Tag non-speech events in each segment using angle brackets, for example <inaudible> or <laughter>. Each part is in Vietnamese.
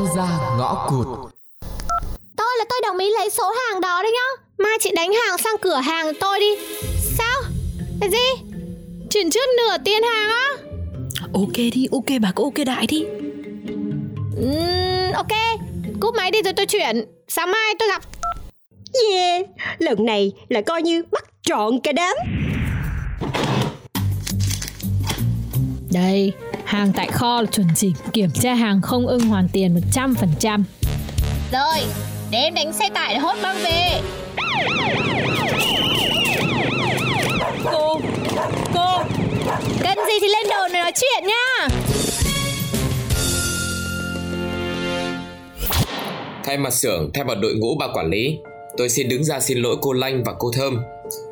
oan gia ngõ cụt. Tôi là tôi đồng ý lấy số hàng đó đấy nhá. Mai chị đánh hàng sang cửa hàng tôi đi. Sao? Cái gì? Chuyển trước nửa tiền hàng á? Ok đi, ok bà cứ ok đại đi. Uhm, ok. Cúp máy đi rồi tôi chuyển. Sáng mai tôi gặp. Yeah, lần này là coi như bắt trọn cả đám. Đây, hàng tại kho là chuẩn chỉnh, kiểm tra hàng không ưng hoàn tiền 100%. Rồi, để em đánh xe tải để hốt băng về Cô, cô, Cần gì thì lên đồ này nói chuyện nhá Thay mặt xưởng, thay mặt đội ngũ ban quản lý, tôi xin đứng ra xin lỗi cô Lanh và cô Thơm.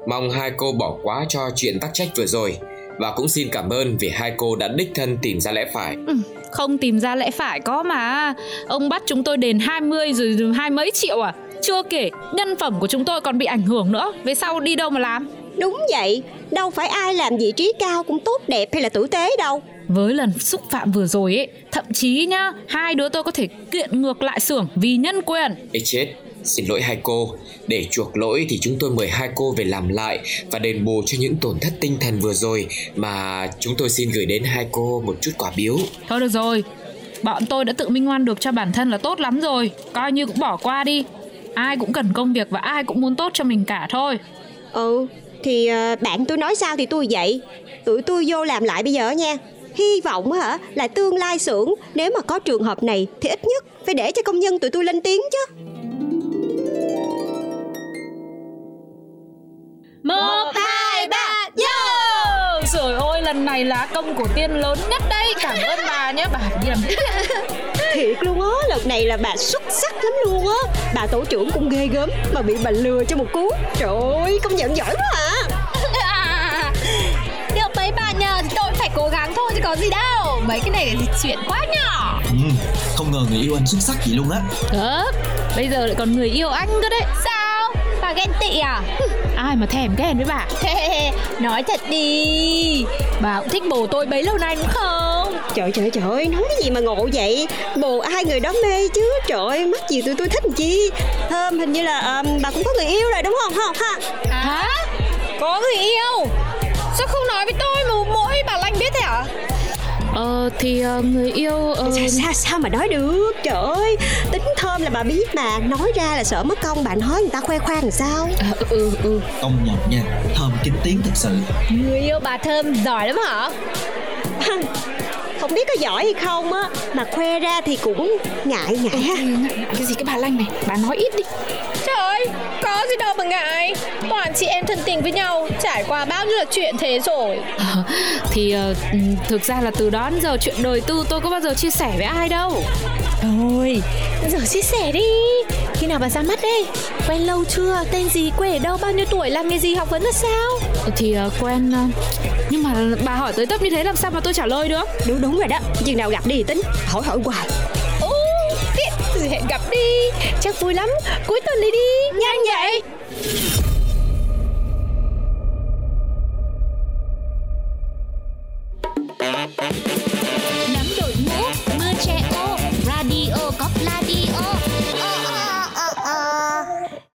Mong hai cô bỏ quá cho chuyện tắc trách vừa rồi và cũng xin cảm ơn vì hai cô đã đích thân tìm ra lẽ phải. Không tìm ra lẽ phải có mà. Ông bắt chúng tôi đền 20 rồi rồi hai mấy triệu à? Chưa kể nhân phẩm của chúng tôi còn bị ảnh hưởng nữa. Về sau đi đâu mà làm? Đúng vậy, đâu phải ai làm vị trí cao cũng tốt đẹp hay là tử tế đâu. Với lần xúc phạm vừa rồi ấy Thậm chí nhá Hai đứa tôi có thể kiện ngược lại xưởng vì nhân quyền. Ê chết, xin lỗi hai cô. Để chuộc lỗi thì chúng tôi mời hai cô về làm lại và đền bù cho những tổn thất tinh thần vừa rồi. Mà chúng tôi xin gửi đến hai cô một chút quà biếu. Thôi được rồi. Bọn tôi đã tự minh oan được cho bản thân là tốt lắm rồi. Coi như cũng bỏ qua đi. Ai cũng cần công việc và ai cũng muốn tốt cho mình cả thôi. Ừ, thì ờ, bạn tôi nói sao thì tôi vậy? Tụi tôi vô làm lại bây giờ nha. Hy vọng hả là tương lai xưởng Nếu mà có trường hợp này Thì ít nhất phải để cho công nhân tụi tôi lên tiếng chứ Trời ơi, lần này là công của Tiên lớn nhất đây Cảm ơn bà nhé, bà phải đi làm Thiệt luôn á, lần này là bà xuất sắc lắm luôn á. Bà tổ trưởng cũng ghê gớm Mà bị bà lừa cho một cú. Trời ơi, công nhận giỏi quá à. <laughs> Được mấy bà nhờ thì tôi phải cố gắng thôi chứ có gì đâu. Mấy cái này là chuyện quá nhỏ. Ừ, không ngờ người yêu anh xuất sắc vậy luôn á. Đó, bây giờ lại còn người yêu anh cơ đấy. Sao? Bà ghen tị à? <laughs> Ai mà thèm ghen với bà Nói thật đi Bà cũng thích bồ tôi bấy lâu nay đúng không? Trời trời trời, nói cái gì mà ngộ vậy Bồ ai người đó mê chứ Trời ơi, mắc gì tụi tôi thích làm chi Thơm hình như là ờ, bà cũng có người yêu rồi đúng không? không ha? Hả? Có người yêu? Sao không nói với tôi Ờ, thì ờ, người yêu ờ, Sao, sao, sao mà nói được? Trời ơi Tính thơm là bà biết mà. Nói ra là sợ mất công Bà nói người ta khoe khoang làm sao? À, Ừ, ừ, Công nhận nha, thơm kính tiếng thật sự. Người yêu bà Thơm giỏi lắm hả? Không biết có giỏi hay không á Mà khoe ra thì cũng ngại ngại ha. Cái gì? Cái bà Lanh này, bà nói ít đi. Trời ơi, có gì đâu mà ngại Toàn chị em thân tình với nhau Trải qua bao nhiêu là chuyện thế rồi <laughs> Thì ờ, ừ, thực ra là từ đó đến giờ chuyện đời tư tôi có bao giờ chia sẻ với ai đâu Thôi, giờ chia sẻ đi Khi nào bà ra mắt đây? Quen lâu chưa? Tên gì? Quê ở đâu? Bao nhiêu tuổi? Làm nghề gì? Học vấn là sao? Thì ờ, quen ờ, Nhưng mà bà hỏi tới tấp như thế làm sao mà tôi trả lời được Đúng đúng rồi đó Chừng nào gặp đi tính Hỏi hỏi hoài hẹn gặp đi Chắc vui lắm Cuối tuần đi đi Nhanh